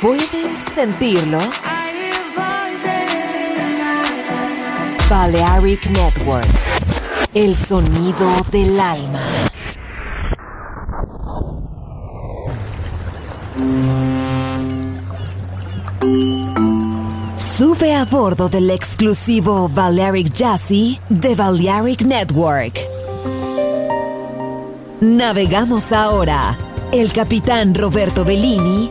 ¿Puedes sentirlo? Balearic Network. El sonido del alma. Sube a bordo del exclusivo Balearic Jazzy de Balearic Network. Navegamos ahora. El capitán Roberto Bellini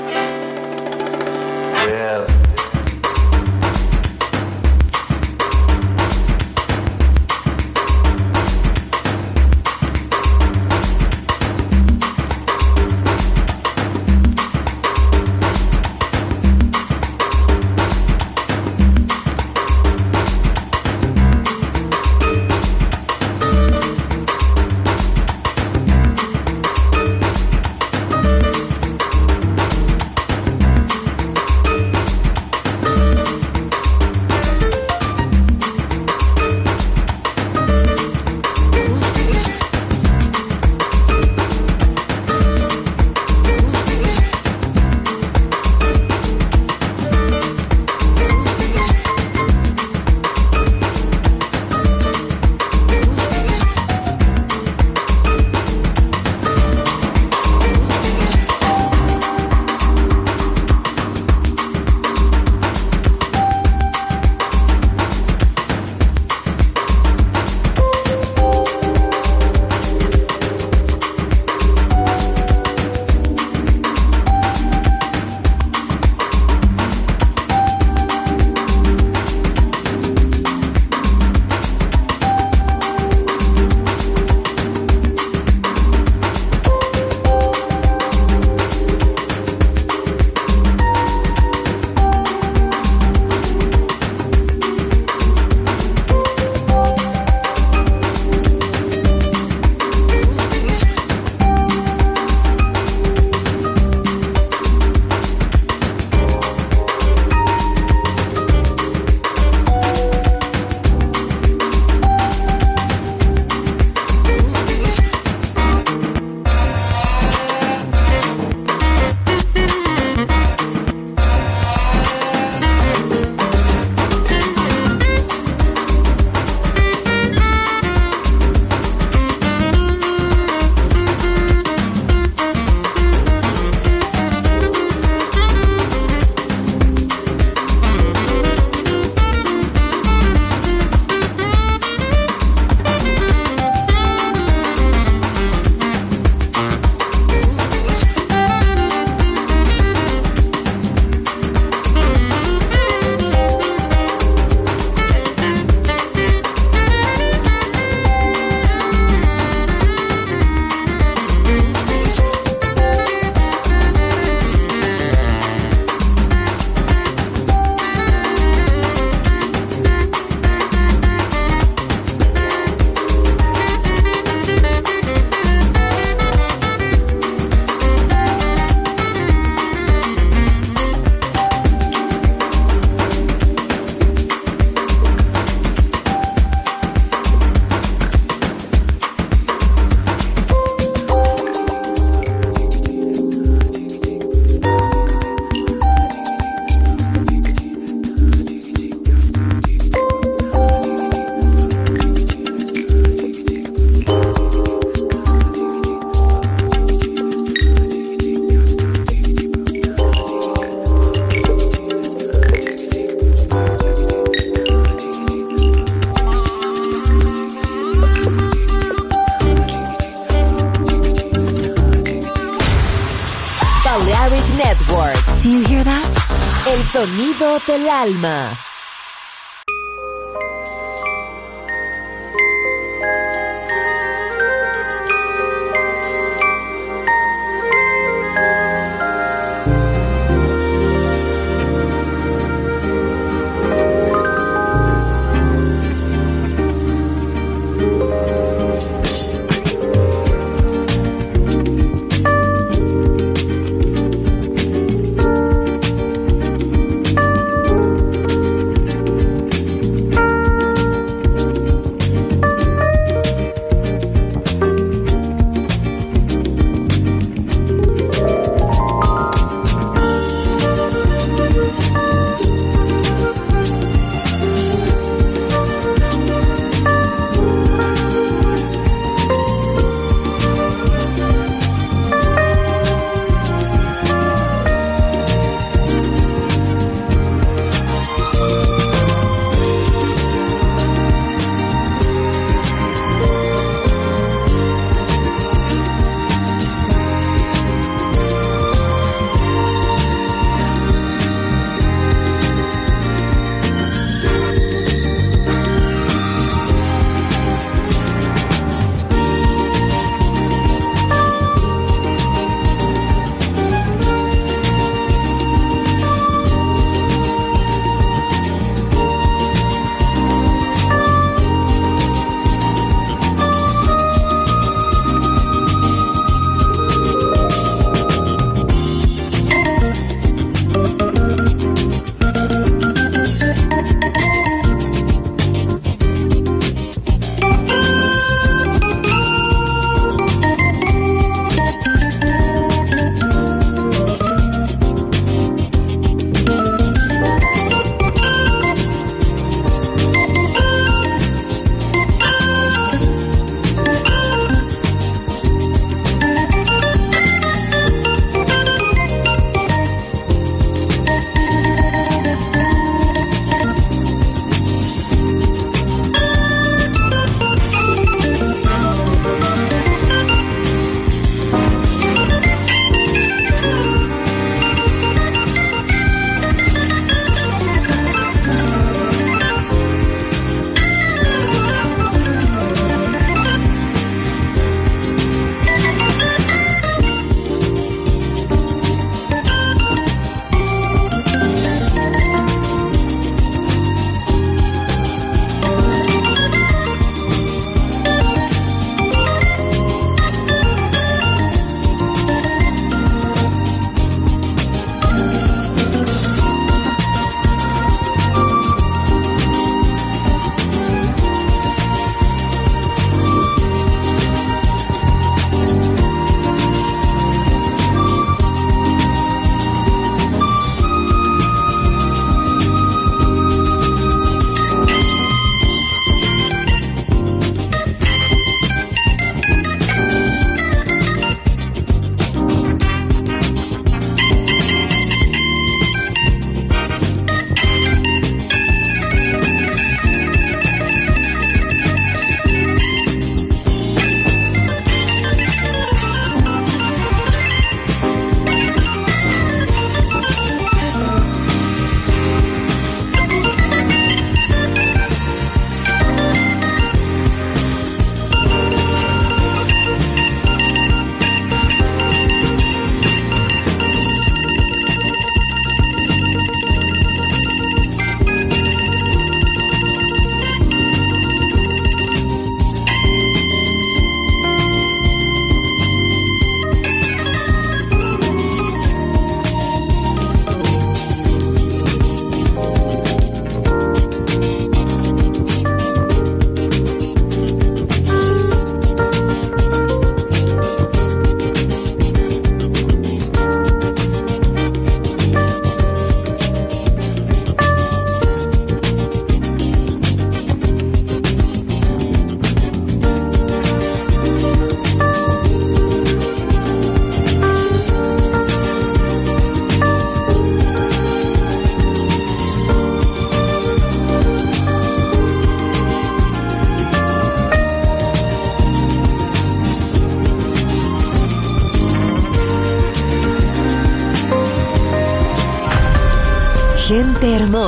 Sonido del alma.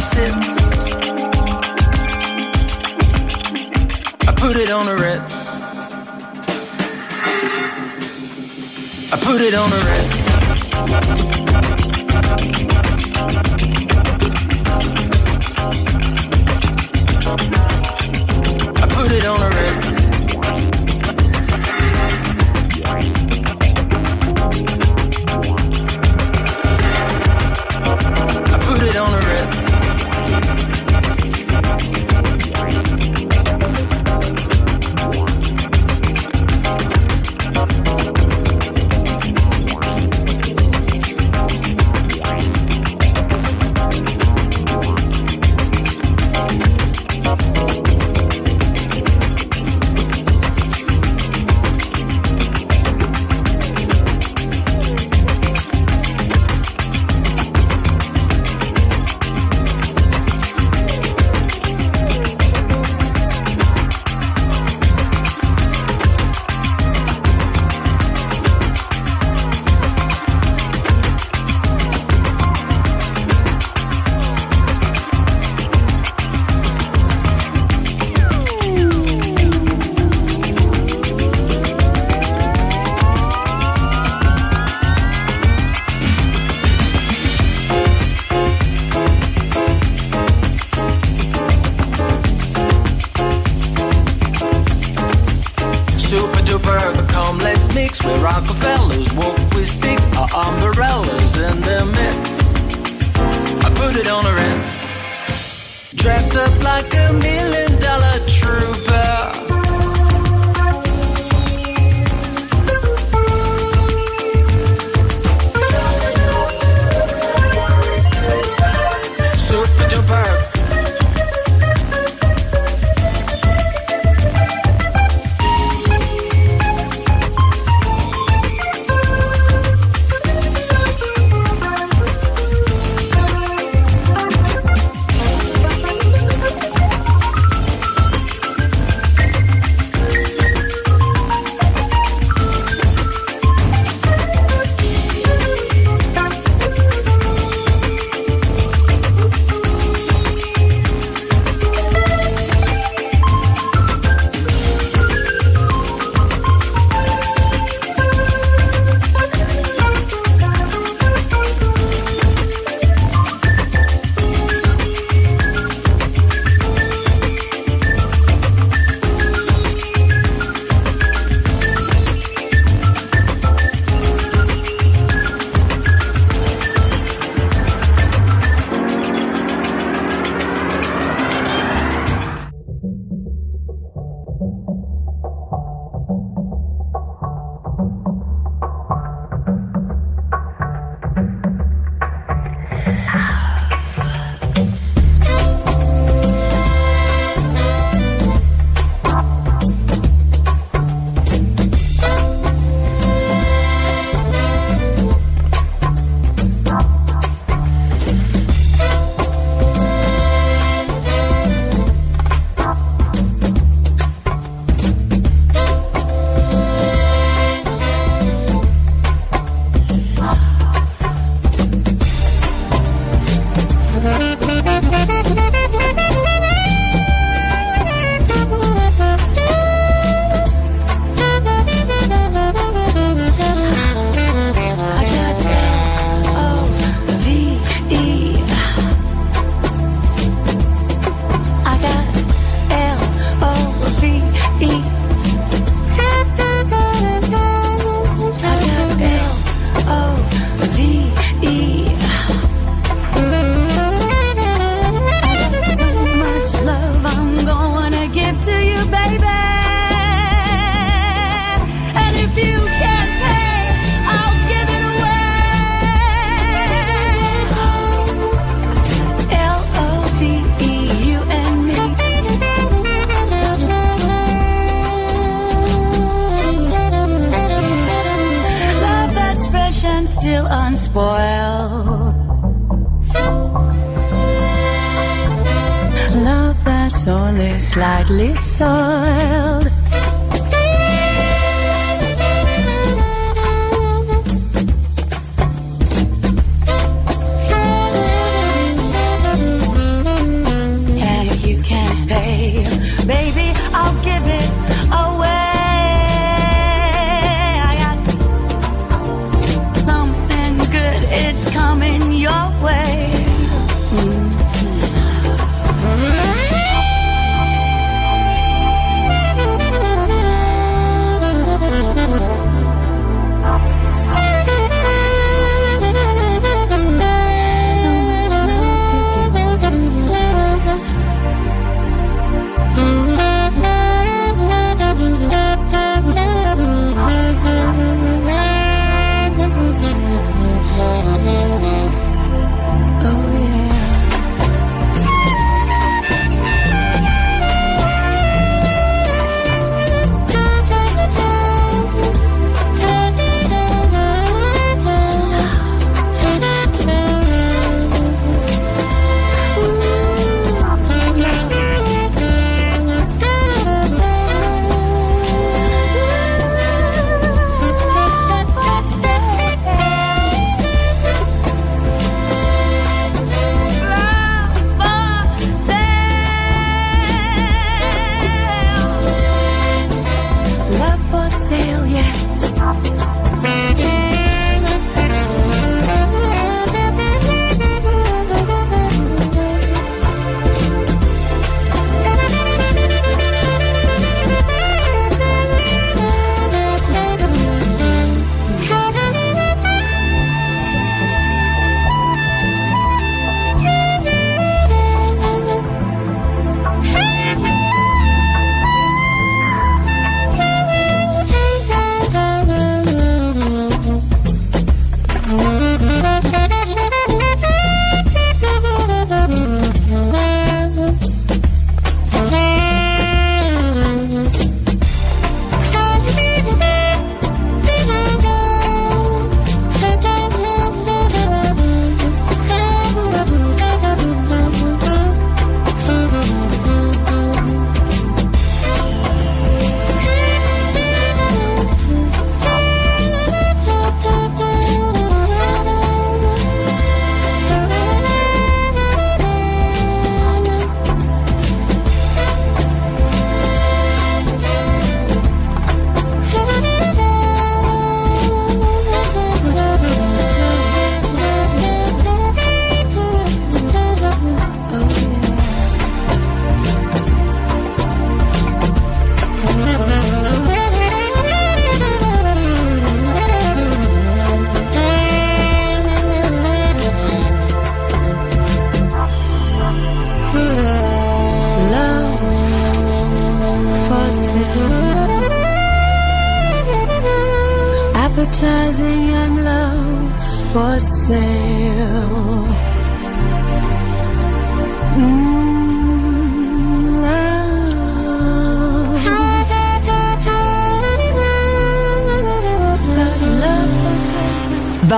sits. I put it on a Ritz. I put it on a Ritz. Thank up like a million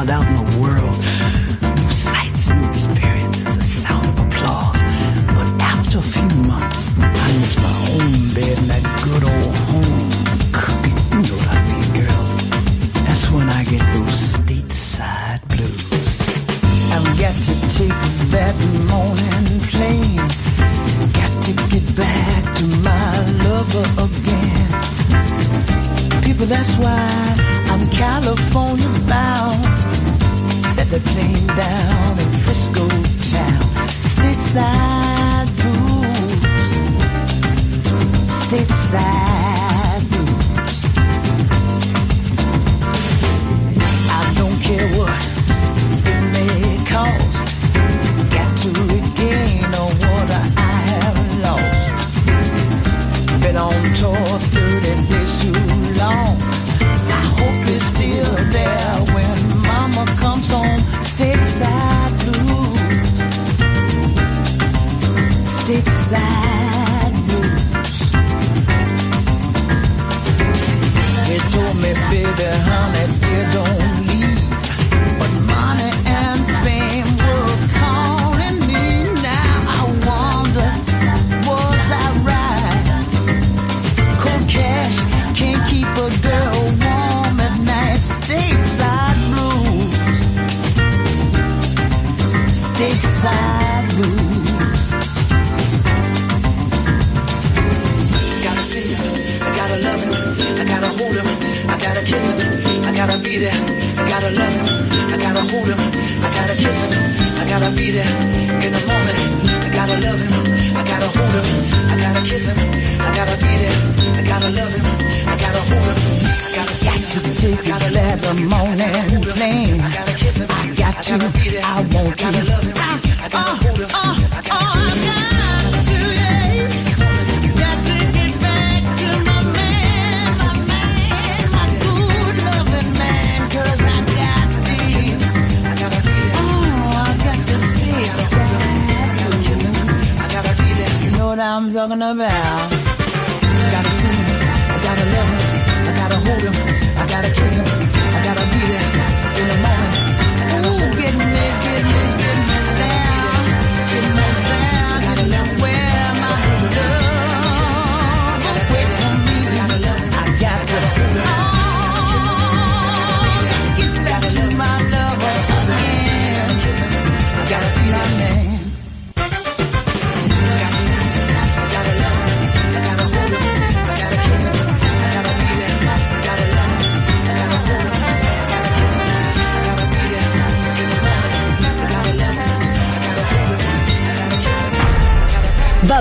held out more. I gotta kiss him, I gotta beat him, I gotta love him, I gotta hold him, I gotta see him, I gotta let him on it. somehow.